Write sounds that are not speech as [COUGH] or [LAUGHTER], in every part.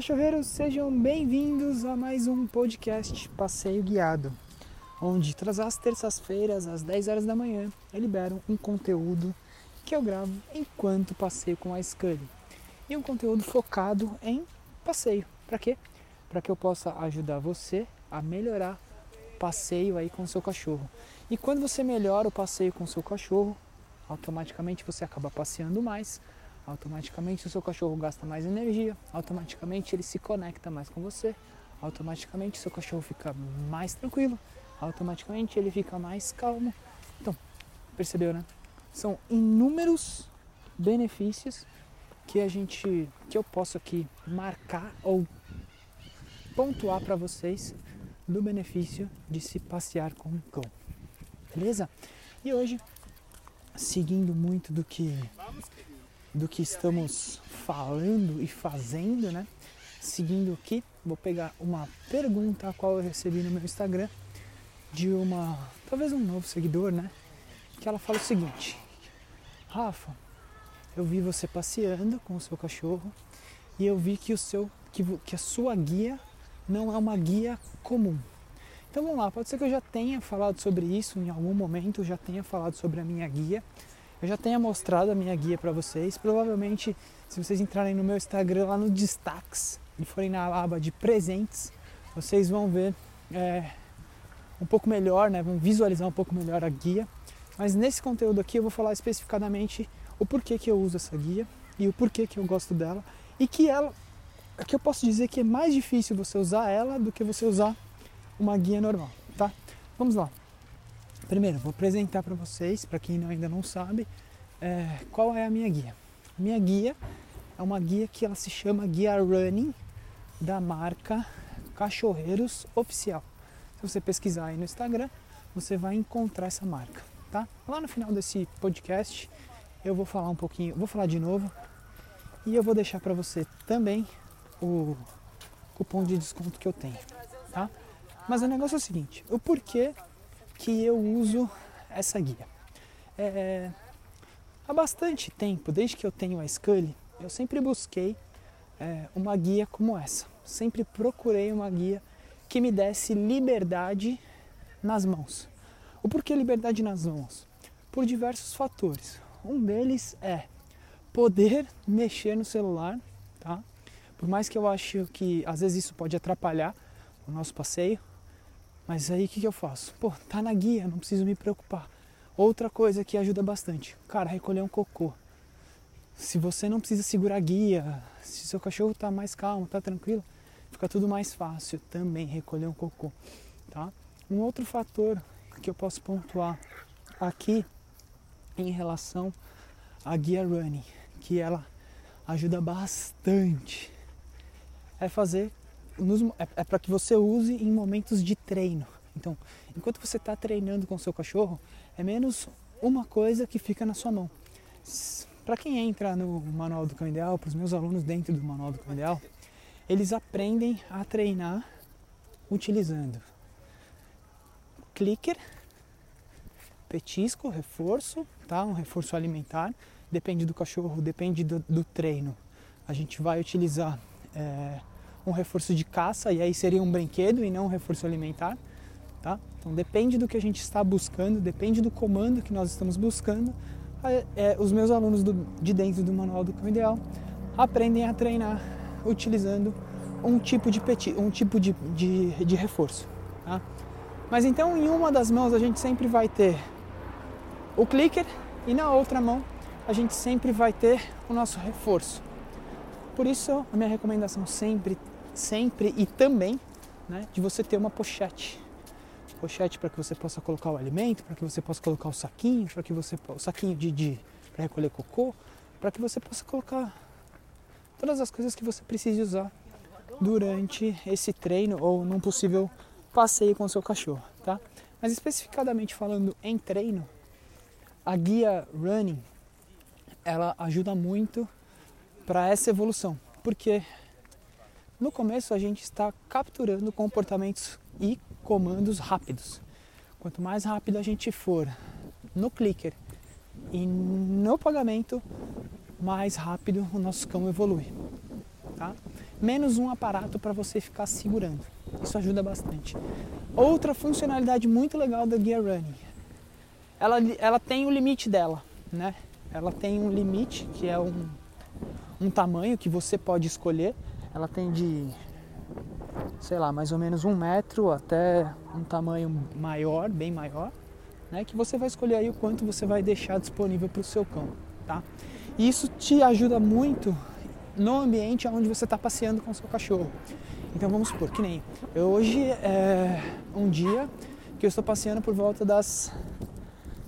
cachorreiros, sejam bem-vindos a mais um podcast Passeio Guiado, onde todas as terças-feiras, às 10 horas da manhã, eu libero um conteúdo que eu gravo enquanto passeio com a Scully. E um conteúdo focado em passeio. Para quê? Para que eu possa ajudar você a melhorar o passeio aí com o seu cachorro. E quando você melhora o passeio com o seu cachorro, automaticamente você acaba passeando mais automaticamente o seu cachorro gasta mais energia, automaticamente ele se conecta mais com você, automaticamente o seu cachorro fica mais tranquilo, automaticamente ele fica mais calmo. Então, percebeu, né? São inúmeros benefícios que a gente que eu posso aqui marcar ou pontuar para vocês do benefício de se passear com um cão. Beleza? E hoje, seguindo muito do que do que estamos falando e fazendo, né? Seguindo aqui, vou pegar uma pergunta a qual eu recebi no meu Instagram de uma, talvez um novo seguidor, né? Que ela fala o seguinte: Rafa, eu vi você passeando com o seu cachorro e eu vi que o seu que, que a sua guia não é uma guia comum. Então vamos lá, pode ser que eu já tenha falado sobre isso em algum momento, já tenha falado sobre a minha guia, eu já tenha mostrado a minha guia para vocês. Provavelmente, se vocês entrarem no meu Instagram lá no destaques e forem na aba de presentes, vocês vão ver é, um pouco melhor, né? vão visualizar um pouco melhor a guia. Mas nesse conteúdo aqui eu vou falar especificadamente o porquê que eu uso essa guia e o porquê que eu gosto dela e que ela, que eu posso dizer que é mais difícil você usar ela do que você usar uma guia normal, tá? Vamos lá. Primeiro, vou apresentar para vocês, para quem ainda não sabe, é, qual é a minha guia. Minha guia é uma guia que ela se chama Guia Running da marca Cachorreiros Oficial. Se você pesquisar aí no Instagram, você vai encontrar essa marca, tá? Lá no final desse podcast, eu vou falar um pouquinho, vou falar de novo e eu vou deixar para você também o cupom de desconto que eu tenho, tá? Mas o negócio é o seguinte, o porquê que eu uso essa guia. É, há bastante tempo, desde que eu tenho a Scully, eu sempre busquei é, uma guia como essa. Sempre procurei uma guia que me desse liberdade nas mãos. O porquê liberdade nas mãos? Por diversos fatores. Um deles é poder mexer no celular, tá? Por mais que eu acho que às vezes isso pode atrapalhar o nosso passeio, mas aí o que, que eu faço? Pô, tá na guia, não preciso me preocupar. Outra coisa que ajuda bastante, cara, recolher um cocô. Se você não precisa segurar a guia, se seu cachorro tá mais calmo, tá tranquilo, fica tudo mais fácil também recolher um cocô, tá? Um outro fator que eu posso pontuar aqui em relação à guia running, que ela ajuda bastante, é fazer nos, é, é para que você use em momentos de treino. Então, enquanto você está treinando com o seu cachorro, é menos uma coisa que fica na sua mão. Para quem entra no Manual do Cão Ideal, para os meus alunos dentro do Manual do Cão Ideal, eles aprendem a treinar utilizando clicker, petisco, reforço, tá? um reforço alimentar, depende do cachorro, depende do, do treino. A gente vai utilizar é, um reforço de caça e aí seria um brinquedo e não um reforço alimentar, tá? Então depende do que a gente está buscando, depende do comando que nós estamos buscando. É, é, os meus alunos do, de dentro do manual do cão ideal aprendem a treinar utilizando um tipo de peti, um tipo de, de, de reforço, tá? Mas então em uma das mãos a gente sempre vai ter o clicker e na outra mão a gente sempre vai ter o nosso reforço. Por isso a minha recomendação sempre sempre e também né, de você ter uma pochete. Pochete para que você possa colocar o alimento, para que você possa colocar o saquinho, para que você o saquinho de, de para recolher cocô, para que você possa colocar todas as coisas que você precisa usar durante esse treino ou num possível passeio com o seu cachorro, tá? Mas especificadamente falando em treino, a guia running ela ajuda muito para essa evolução, porque no começo a gente está capturando comportamentos e comandos rápidos. Quanto mais rápido a gente for no clicker e no pagamento, mais rápido o nosso cão evolui. Tá? menos um aparato para você ficar segurando. Isso ajuda bastante. Outra funcionalidade muito legal da Gear Running, ela, ela tem o limite dela, né? Ela tem um limite que é um, um tamanho que você pode escolher. Ela tem de, sei lá, mais ou menos um metro até um tamanho maior, bem maior, né? Que você vai escolher aí o quanto você vai deixar disponível para o seu cão, tá? E isso te ajuda muito no ambiente onde você está passeando com o seu cachorro. Então vamos supor que nem eu hoje é um dia que eu estou passeando por volta das,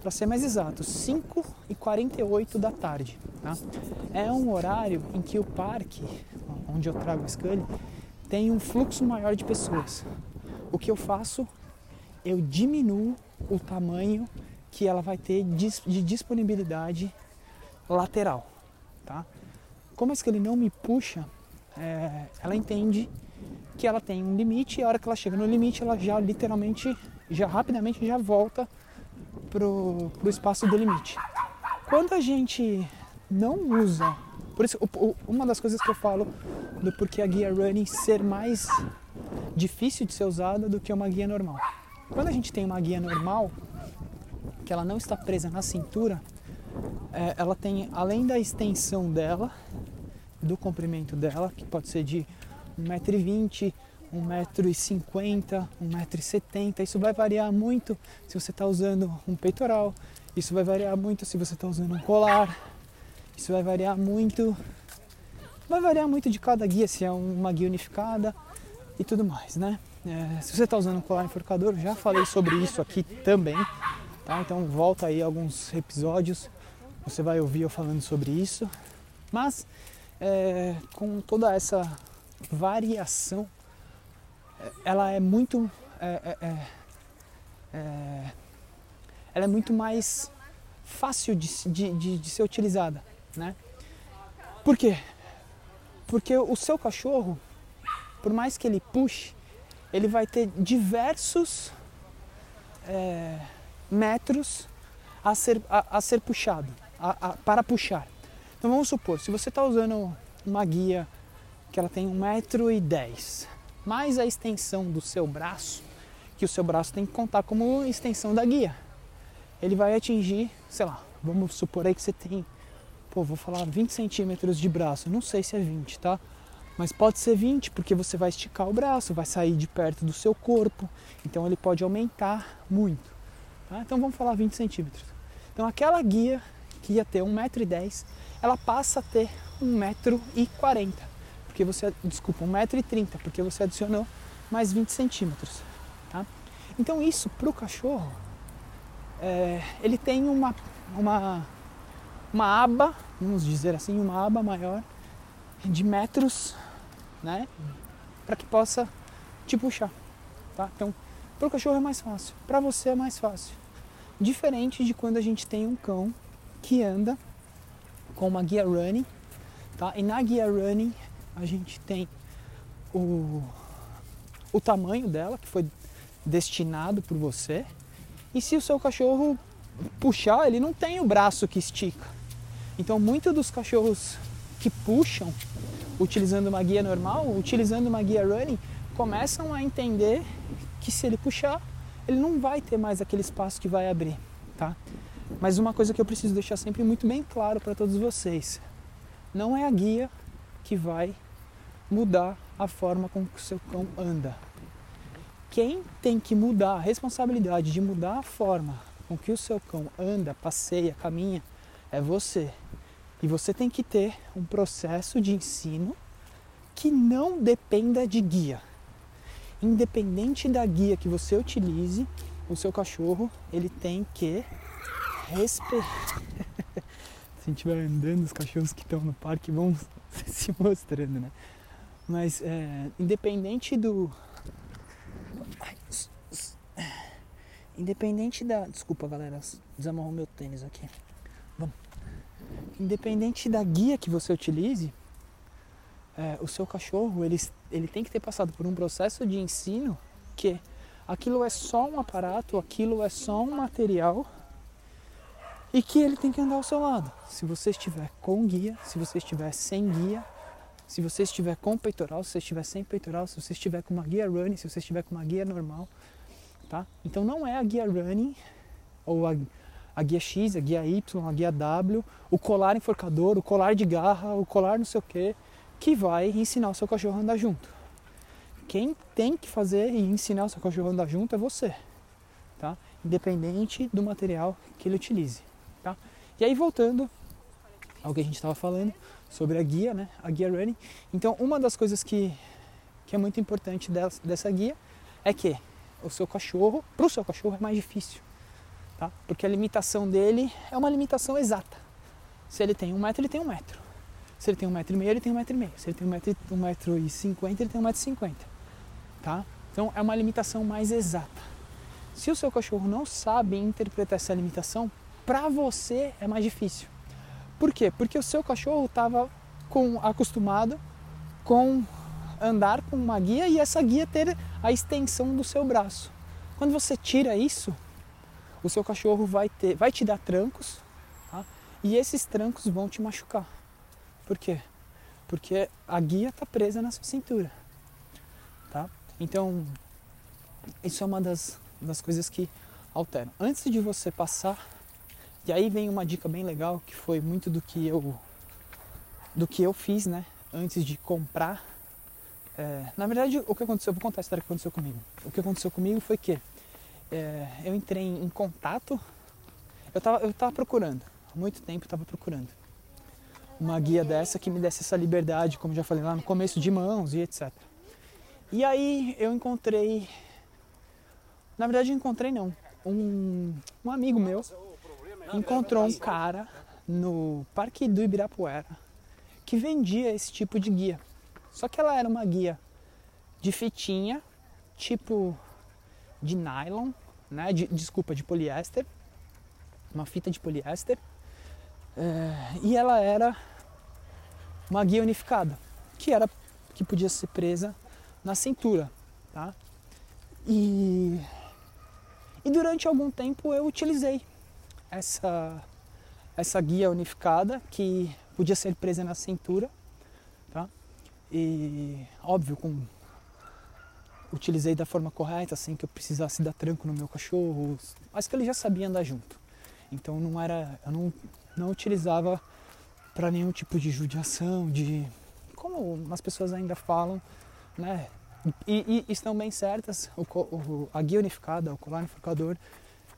para ser mais exato, 5 e 48 da tarde. Tá? É um horário em que o parque, onde eu trago o Scully, tem um fluxo maior de pessoas. O que eu faço? Eu diminuo o tamanho que ela vai ter de disponibilidade lateral. Tá? Como que ele não me puxa, é, ela entende que ela tem um limite e a hora que ela chega no limite ela já literalmente, já rapidamente já volta pro, pro espaço do limite. Quando a gente não usa, por isso uma das coisas que eu falo do porquê a guia running ser mais difícil de ser usada do que uma guia normal. Quando a gente tem uma guia normal, que ela não está presa na cintura, é, ela tem, além da extensão dela, do comprimento dela, que pode ser de 1,20m, 1,50m, 1,70m. Isso vai variar muito se você está usando um peitoral, isso vai variar muito se você está usando um colar, isso vai variar muito. Vai variar muito de cada guia, se é uma guia unificada e tudo mais, né? É, se você está usando um colar enforcador, já falei sobre isso aqui também, tá? Então volta aí alguns episódios, você vai ouvir eu falando sobre isso. Mas é, com toda essa variação, ela é muito. É, é, é, é, ela é muito mais fácil de, de, de, de ser utilizada. Né? Por quê? Porque o seu cachorro, por mais que ele puxe, ele vai ter diversos metros a ser, a, a ser puxado, a, a, para puxar. Então vamos supor, se você está usando uma guia que ela tem 1,10m, mais a extensão do seu braço, que o seu braço tem que contar como extensão da guia. Ele vai atingir, sei lá, vamos supor aí que você tem, pô, vou falar 20 centímetros de braço, não sei se é 20, tá? Mas pode ser 20 porque você vai esticar o braço, vai sair de perto do seu corpo, então ele pode aumentar muito. Tá? Então vamos falar 20 centímetros. Então aquela guia que ia ter 1,10m, ela passa a ter 1,40m, porque você, desculpa, 1,30m, porque você adicionou mais 20 centímetros. Tá? Então isso para o cachorro, é, ele tem uma, uma, uma aba, vamos dizer assim, uma aba maior de metros, né? Para que possa te puxar. Tá? Então, para o cachorro é mais fácil, para você é mais fácil. Diferente de quando a gente tem um cão que anda com uma guia running, tá? E na guia running a gente tem o, o tamanho dela que foi destinado por você. E se o seu cachorro puxar, ele não tem o braço que estica. Então, muitos dos cachorros que puxam utilizando uma guia normal, utilizando uma guia running, começam a entender que se ele puxar, ele não vai ter mais aquele espaço que vai abrir, tá? Mas uma coisa que eu preciso deixar sempre muito bem claro para todos vocês: não é a guia que vai mudar a forma com que o seu cão anda. Quem tem que mudar a responsabilidade de mudar a forma com que o seu cão anda, passeia, caminha, é você. E você tem que ter um processo de ensino que não dependa de guia. Independente da guia que você utilize, o seu cachorro ele tem que respeitar. [LAUGHS] Se a gente vai andando, os cachorros que estão no parque vão [LAUGHS] se mostrando, né? Mas é, independente do. Independente da. Desculpa galera, desamarrou meu tênis aqui. Independente da guia que você utilize, é, o seu cachorro ele, ele tem que ter passado por um processo de ensino que aquilo é só um aparato, aquilo é só um material e que ele tem que andar ao seu lado. Se você estiver com guia, se você estiver sem guia, se você estiver com peitoral, se você estiver sem peitoral, se você estiver com uma guia running, se você estiver com uma guia normal, tá? Então não é a guia running ou a, a guia X, a guia Y, a guia W, o colar enforcador, o colar de garra, o colar não sei o que, que vai ensinar o seu cachorro a andar junto. Quem tem que fazer e ensinar o seu cachorro a andar junto é você, tá? Independente do material que ele utilize, tá? E aí voltando ao que a gente estava falando sobre a guia, né? A guia running. Então, uma das coisas que, que é muito importante dessa, dessa guia é que o seu cachorro, para o seu cachorro é mais difícil, tá? Porque a limitação dele é uma limitação exata. Se ele tem um metro, ele tem um metro. Se ele tem um metro e meio, ele tem um metro e meio. Se ele tem um metro, um metro e cinquenta, ele tem um metro e cinquenta, tá? Então, é uma limitação mais exata. Se o seu cachorro não sabe interpretar essa limitação, para você é mais difícil. Por quê? Porque o seu cachorro estava acostumado com andar com uma guia e essa guia ter a extensão do seu braço. Quando você tira isso, o seu cachorro vai, ter, vai te dar trancos tá? e esses trancos vão te machucar. Por quê? Porque a guia está presa na sua cintura. Tá? Então, isso é uma das, das coisas que alteram. Antes de você passar e aí vem uma dica bem legal que foi muito do que eu do que eu fiz, né? Antes de comprar. É, na verdade, o que aconteceu, eu vou contar a história que aconteceu comigo. O que aconteceu comigo foi que é, eu entrei em contato. Eu estava eu tava procurando, há muito tempo estava procurando uma guia dessa que me desse essa liberdade, como já falei lá no começo, de mãos e etc. E aí eu encontrei. Na verdade, encontrei não. Um, um amigo meu encontrou um cara no Parque do Ibirapuera que vendia esse tipo de guia. Só que ela era uma guia de fitinha, tipo de nylon, né? De, desculpa, de poliéster, uma fita de poliéster. É, e ela era uma guia unificada, que era que podia ser presa na cintura, tá? E, e durante algum tempo eu utilizei essa, essa guia unificada que podia ser presa na cintura, tá? E óbvio, com utilizei da forma correta, assim que eu precisasse dar tranco no meu cachorro, mas que ele já sabia andar junto. Então não era, eu não, não utilizava para nenhum tipo de judiação, de como as pessoas ainda falam, né? E, e estão bem certas, o, o, a guia unificada, o colar unificador,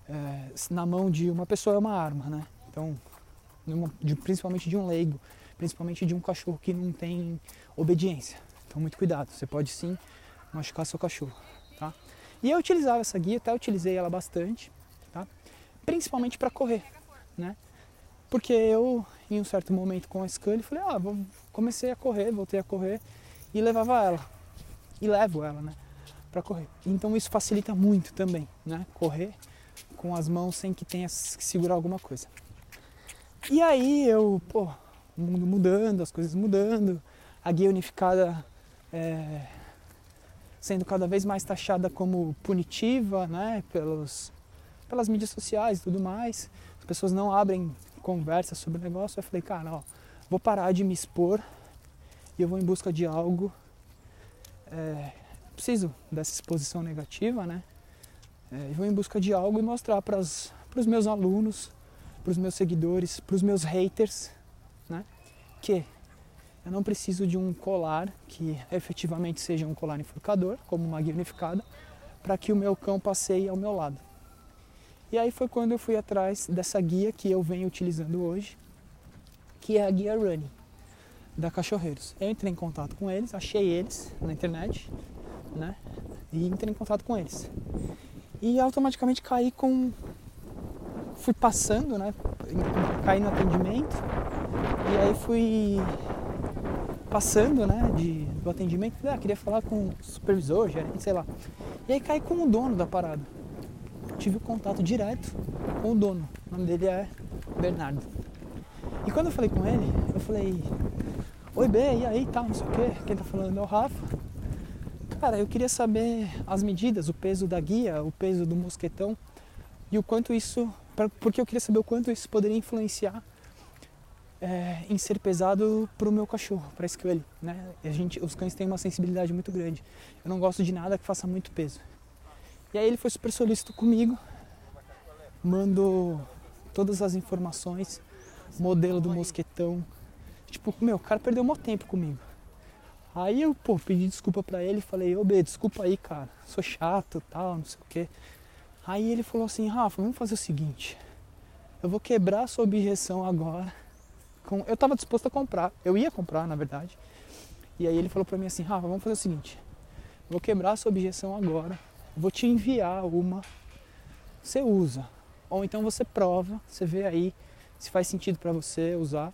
é, na mão de uma pessoa é uma arma, né? Então, de, principalmente de um leigo, principalmente de um cachorro que não tem obediência. Então, muito cuidado, você pode sim machucar seu cachorro, tá? E eu utilizava essa guia, até utilizei ela bastante, tá? Principalmente para correr, né? Porque eu, em um certo momento com a Scully, falei, ah, vou, comecei a correr, voltei a correr e levava ela. E levo ela, né? Para correr. Então isso facilita muito também, né? Correr com as mãos sem que tenha que segurar alguma coisa. E aí eu, pô, o mundo mudando, as coisas mudando, a guia unificada é, sendo cada vez mais taxada como punitiva, né, pelos, pelas mídias sociais e tudo mais. As pessoas não abrem conversa sobre o negócio. Eu falei, cara, ó, vou parar de me expor e eu vou em busca de algo. É, preciso dessa exposição negativa, né? É, eu vou em busca de algo e mostrar para os meus alunos, para os meus seguidores, para os meus haters, né, que eu não preciso de um colar que efetivamente seja um colar enforcador, como uma guia unificada, para que o meu cão passeie ao meu lado. E aí foi quando eu fui atrás dessa guia que eu venho utilizando hoje, que é a guia Running da Cachorreiros. Eu entrei em contato com eles, achei eles na internet, né? E entrei em contato com eles e automaticamente caí com. Fui passando, né? Caí no atendimento e aí fui passando, né? De, do atendimento. Ah, queria falar com o supervisor, gerente, sei lá. E aí caí com o dono da parada. Tive o contato direto com o dono. O nome dele é Bernardo. E quando eu falei com ele, eu falei: Oi, B, e aí, tal, não sei o quê. Quem tá falando é o Rafa. Cara, eu queria saber as medidas, o peso da guia, o peso do mosquetão e o quanto isso. Porque eu queria saber o quanto isso poderia influenciar é, em ser pesado para o meu cachorro, para Scully, né? A gente, os cães têm uma sensibilidade muito grande. Eu não gosto de nada que faça muito peso. E aí ele foi super solícito comigo, mandou todas as informações, modelo do mosquetão. Tipo, meu, o cara perdeu um tempo comigo. Aí eu, pô, pedi desculpa pra ele, falei, ô B, desculpa aí, cara, sou chato tal, não sei o quê. Aí ele falou assim, Rafa, vamos fazer o seguinte, eu vou quebrar sua objeção agora. Com... Eu tava disposto a comprar, eu ia comprar, na verdade. E aí ele falou pra mim assim, Rafa, vamos fazer o seguinte, vou quebrar sua objeção agora, vou te enviar uma, você usa. Ou então você prova, você vê aí se faz sentido para você usar.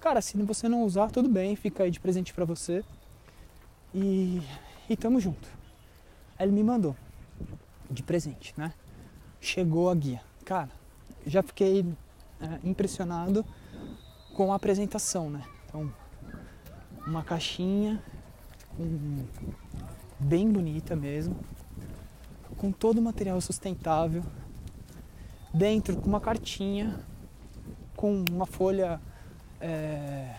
Cara, se você não usar, tudo bem, fica aí de presente para você. E, e tamo junto. Aí ele me mandou de presente, né? Chegou a guia. Cara, já fiquei é, impressionado com a apresentação, né? Então, uma caixinha bem bonita mesmo, com todo o material sustentável, dentro com uma cartinha, com uma folha é,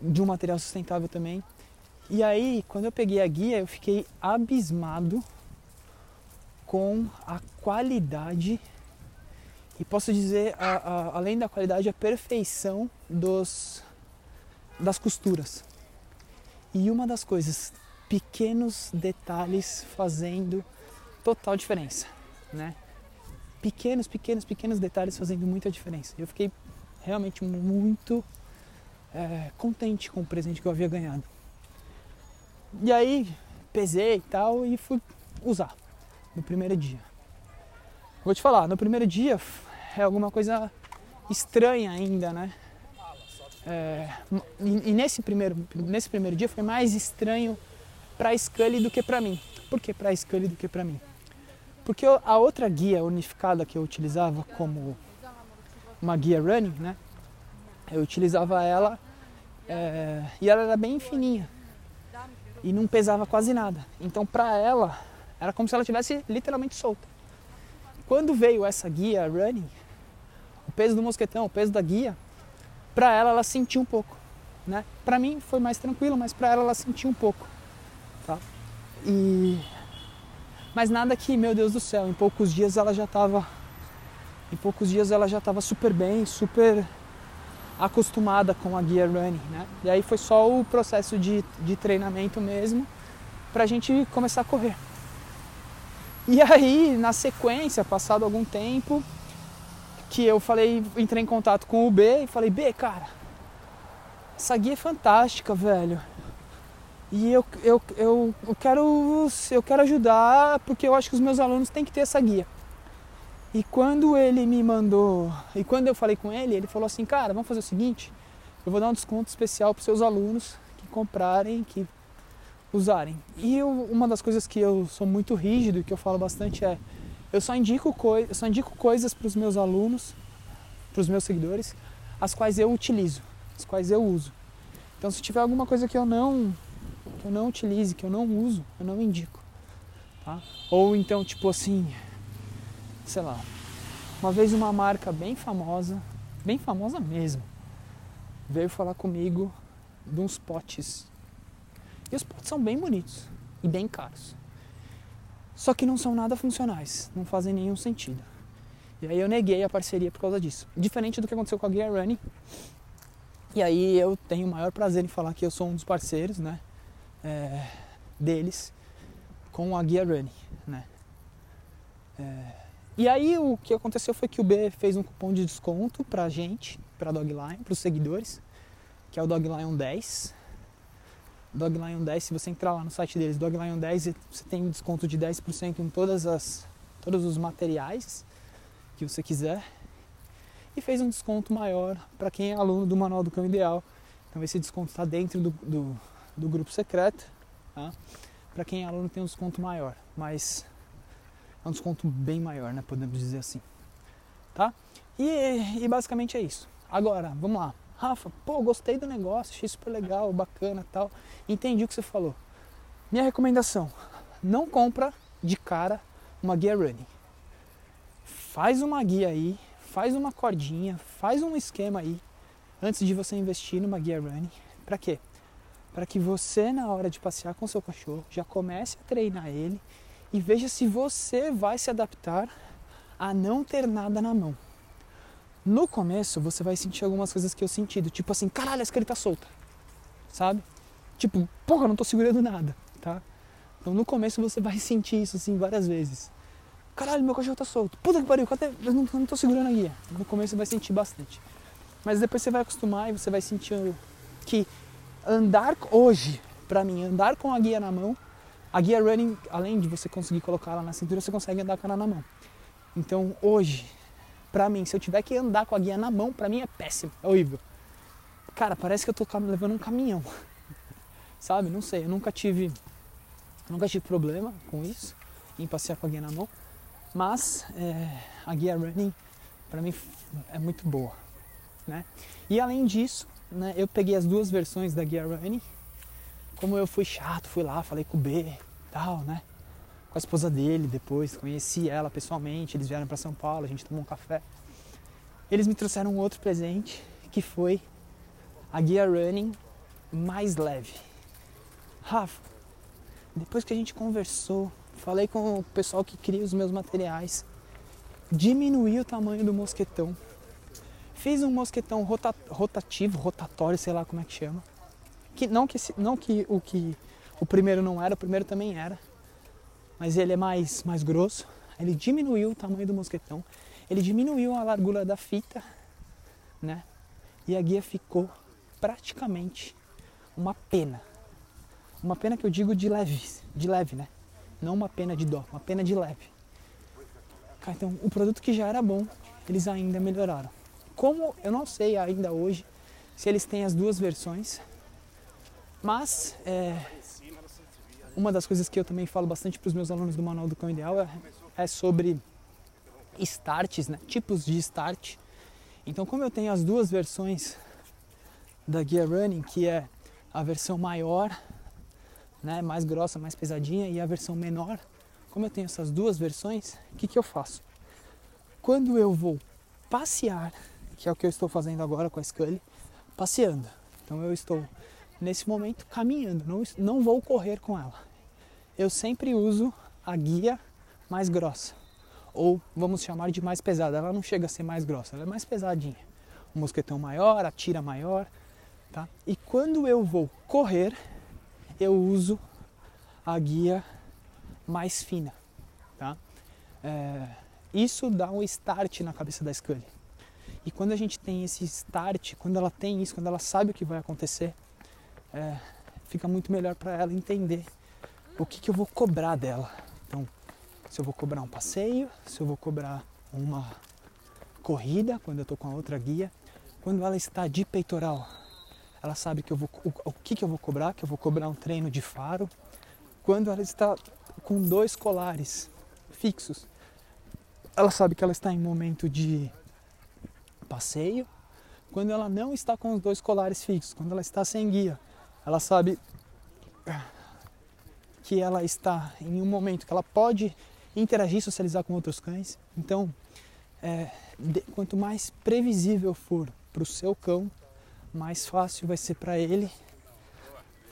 de um material sustentável também, e aí, quando eu peguei a guia, eu fiquei abismado com a qualidade e posso dizer, a, a, além da qualidade, a perfeição dos, das costuras. E uma das coisas, pequenos detalhes fazendo total diferença, né? Pequenos, pequenos, pequenos detalhes fazendo muita diferença. Eu fiquei realmente muito é, contente com o presente que eu havia ganhado. E aí pesei e tal e fui usar no primeiro dia. Vou te falar, no primeiro dia é alguma coisa estranha ainda, né? É, e, e, nesse, primeiro, nesse primeiro dia foi mais estranho para Scully do que para mim. Por que para Scully do que para mim? Porque a outra guia unificada que eu utilizava como uma guia running, né? Eu utilizava ela é, e ela era bem fininha e não pesava quase nada. Então, para ela, era como se ela tivesse literalmente solta. Quando veio essa guia running, o peso do mosquetão, o peso da guia, para ela ela sentiu um pouco, né? Para mim foi mais tranquilo, mas para ela ela sentiu um pouco, tá? E mas nada que, meu Deus do céu, em poucos dias ela já estava em poucos dias ela já estava super bem, super acostumada com a guia running, né? E aí foi só o processo de, de treinamento mesmo para a gente começar a correr. E aí, na sequência, passado algum tempo, que eu falei, entrei em contato com o B e falei, B, cara, essa guia é fantástica, velho. E eu, eu, eu, eu, quero, eu quero ajudar porque eu acho que os meus alunos têm que ter essa guia. E quando ele me mandou, e quando eu falei com ele, ele falou assim, cara, vamos fazer o seguinte, eu vou dar um desconto especial para seus alunos que comprarem, que usarem. E eu, uma das coisas que eu sou muito rígido e que eu falo bastante é, eu só indico, coi eu só indico coisas para os meus alunos, para os meus seguidores, as quais eu utilizo, as quais eu uso. Então se tiver alguma coisa que eu não que eu não utilize, que eu não uso, eu não indico. Tá? Ou então tipo assim, sei lá, uma vez uma marca bem famosa, bem famosa mesmo, veio falar comigo de uns potes. E os potes são bem bonitos e bem caros. Só que não são nada funcionais, não fazem nenhum sentido. E aí eu neguei a parceria por causa disso. Diferente do que aconteceu com a Gear Running. E aí eu tenho o maior prazer em falar que eu sou um dos parceiros, né, é, deles com a Gear Running, né. É, e aí o que aconteceu foi que o B fez um cupom de desconto pra gente, pra Dogline, pros seguidores, que é o Dogline 10. Dogline 10, se você entrar lá no site deles, Dogline 10, você tem um desconto de 10% em todas as, todos os materiais que você quiser. E fez um desconto maior para quem é aluno do Manual do Cão Ideal. Então esse desconto está dentro do, do, do, grupo secreto. Tá? Para quem é aluno tem um desconto maior. Mas é um desconto bem maior, né? Podemos dizer assim. Tá? E, e basicamente é isso. Agora, vamos lá. Rafa, pô, gostei do negócio, achei super legal, bacana tal. Entendi o que você falou. Minha recomendação: não compra de cara uma guia running. Faz uma guia aí, faz uma cordinha, faz um esquema aí, antes de você investir numa guia running. Para quê? Para que você, na hora de passear com seu cachorro, já comece a treinar ele e veja se você vai se adaptar a não ter nada na mão. No começo, você vai sentir algumas coisas que eu senti, tipo assim, caralho, essa ele tá solta, sabe? Tipo, porra, não tô segurando nada, tá? Então no começo você vai sentir isso assim várias vezes. Caralho, meu cachorro tá solto. Puta que pariu, cadê? Eu não, não tô segurando a guia. No começo você vai sentir bastante. Mas depois você vai acostumar e você vai sentir que andar hoje, para mim, andar com a guia na mão, a guia running, além de você conseguir colocar ela na cintura, você consegue andar com ela na mão. Então hoje, pra mim, se eu tiver que andar com a guia na mão, pra mim é péssimo, é horrível. Cara, parece que eu tô levando um caminhão. [LAUGHS] Sabe? Não sei, eu nunca tive. Nunca tive problema com isso, em passear com a guia na mão. Mas é, a guia running, pra mim, é muito boa. Né? E além disso, né, eu peguei as duas versões da guia running. Como eu fui chato, fui lá, falei com o B tal, né? Com a esposa dele depois, conheci ela pessoalmente, eles vieram para São Paulo, a gente tomou um café. Eles me trouxeram um outro presente, que foi a guia running mais leve. Rafa, depois que a gente conversou, falei com o pessoal que cria os meus materiais, diminuí o tamanho do mosquetão. Fiz um mosquetão rota, rotativo, rotatório, sei lá como é que chama. Que não que não que o que o primeiro não era, o primeiro também era mas ele é mais, mais grosso. Ele diminuiu o tamanho do mosquetão, ele diminuiu a largura da fita, né? E a guia ficou praticamente uma pena. Uma pena que eu digo de leve, de leve, né? Não uma pena de dó, uma pena de leve. Então, o produto que já era bom, eles ainda melhoraram. Como eu não sei ainda hoje se eles têm as duas versões, mas é, uma das coisas que eu também falo bastante para os meus alunos do Manual do Cão Ideal é, é sobre starts, né? tipos de start. Então, como eu tenho as duas versões da Gear Running, que é a versão maior, né, mais grossa, mais pesadinha, e a versão menor, como eu tenho essas duas versões, o que, que eu faço? Quando eu vou passear, que é o que eu estou fazendo agora com a Scully, passeando. Então eu estou nesse momento caminhando, não, não vou correr com ela. Eu sempre uso a guia mais grossa, ou vamos chamar de mais pesada. Ela não chega a ser mais grossa, ela é mais pesadinha. O mosquetão maior, a tira maior, tá? E quando eu vou correr, eu uso a guia mais fina, tá? É, isso dá um start na cabeça da Scully. E quando a gente tem esse start, quando ela tem isso, quando ela sabe o que vai acontecer, é, fica muito melhor para ela entender o que, que eu vou cobrar dela. Então, se eu vou cobrar um passeio, se eu vou cobrar uma corrida, quando eu estou com a outra guia, quando ela está de peitoral, ela sabe que eu vou, o, o que, que eu vou cobrar, que eu vou cobrar um treino de faro. Quando ela está com dois colares fixos, ela sabe que ela está em momento de passeio. Quando ela não está com os dois colares fixos, quando ela está sem guia, ela sabe que ela está em um momento que ela pode interagir, socializar com outros cães. Então, é, de, quanto mais previsível for para o seu cão, mais fácil vai ser para ele,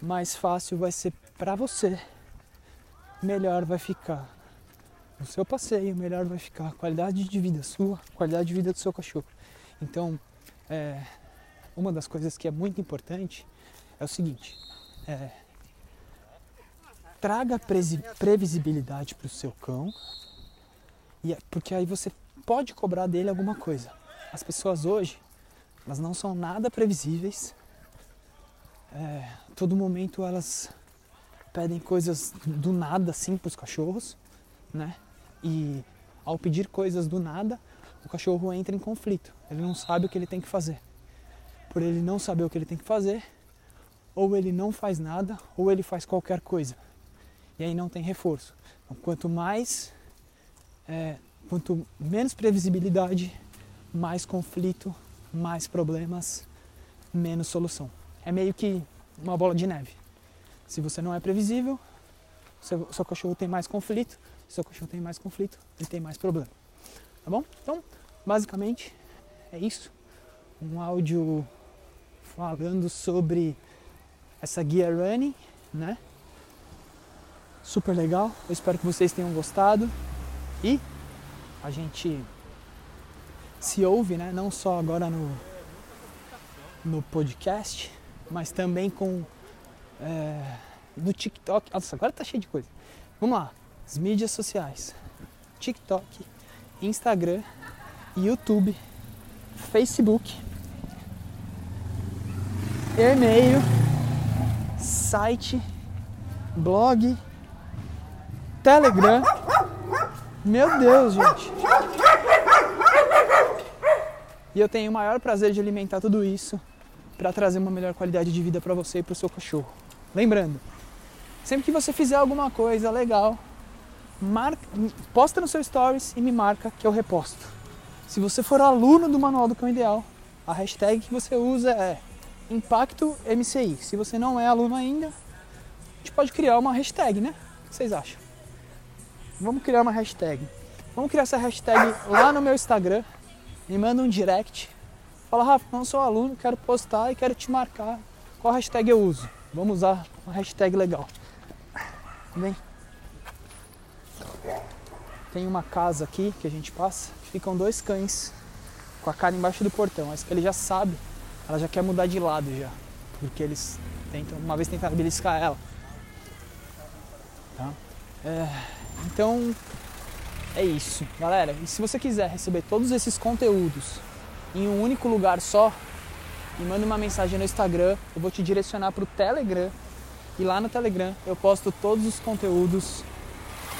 mais fácil vai ser para você, melhor vai ficar o seu passeio, melhor vai ficar a qualidade de vida sua, qualidade de vida do seu cachorro. Então, é, uma das coisas que é muito importante é o seguinte: é, traga previsibilidade para o seu cão, e é, porque aí você pode cobrar dele alguma coisa. As pessoas hoje, elas não são nada previsíveis. É, todo momento elas pedem coisas do nada assim para os cachorros, né? E ao pedir coisas do nada, o cachorro entra em conflito. Ele não sabe o que ele tem que fazer. Por ele não saber o que ele tem que fazer, ou ele não faz nada, ou ele faz qualquer coisa. E aí não tem reforço. Então, quanto mais, é, quanto menos previsibilidade, mais conflito, mais problemas, menos solução. É meio que uma bola de neve. Se você não é previsível, seu, seu cachorro tem mais conflito. Se seu cachorro tem mais conflito, ele tem mais problema. Tá bom? Então, basicamente, é isso. Um áudio falando sobre essa guia running, né? Super legal. Eu espero que vocês tenham gostado e a gente se ouve, né? Não só agora no no podcast, mas também com é, no TikTok. Nossa, agora tá cheio de coisa. Vamos lá, as mídias sociais: TikTok, Instagram, YouTube, Facebook, e-mail, site, blog, Telegram. Meu Deus, gente. E eu tenho o maior prazer de alimentar tudo isso para trazer uma melhor qualidade de vida para você e para o seu cachorro. Lembrando, sempre que você fizer alguma coisa legal, marca, posta no seu stories e me marca que eu reposto. Se você for aluno do Manual do Cão Ideal, a hashtag que você usa é Impacto MCI. Se você não é aluno ainda, a gente pode criar uma hashtag, né? O que vocês acham? Vamos criar uma hashtag. Vamos criar essa hashtag lá no meu Instagram. Me manda um direct. Fala, Rafa, não sou aluno, quero postar e quero te marcar. Qual hashtag eu uso? Vamos usar uma hashtag legal. Bem, tem uma casa aqui que a gente passa, ficam dois cães com a cara embaixo do portão. Mas que ele já sabe, ela já quer mudar de lado já. Porque eles tentam, uma vez tentaram beliscar ela. Tá? É, então é isso, galera. E se você quiser receber todos esses conteúdos em um único lugar só, me manda uma mensagem no Instagram, eu vou te direcionar para o Telegram. E lá no Telegram eu posto todos os conteúdos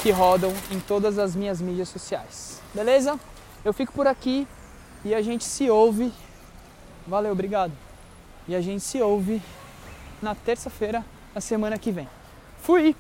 que rodam em todas as minhas mídias sociais. Beleza? Eu fico por aqui e a gente se ouve. Valeu, obrigado. E a gente se ouve na terça-feira, na semana que vem. Fui!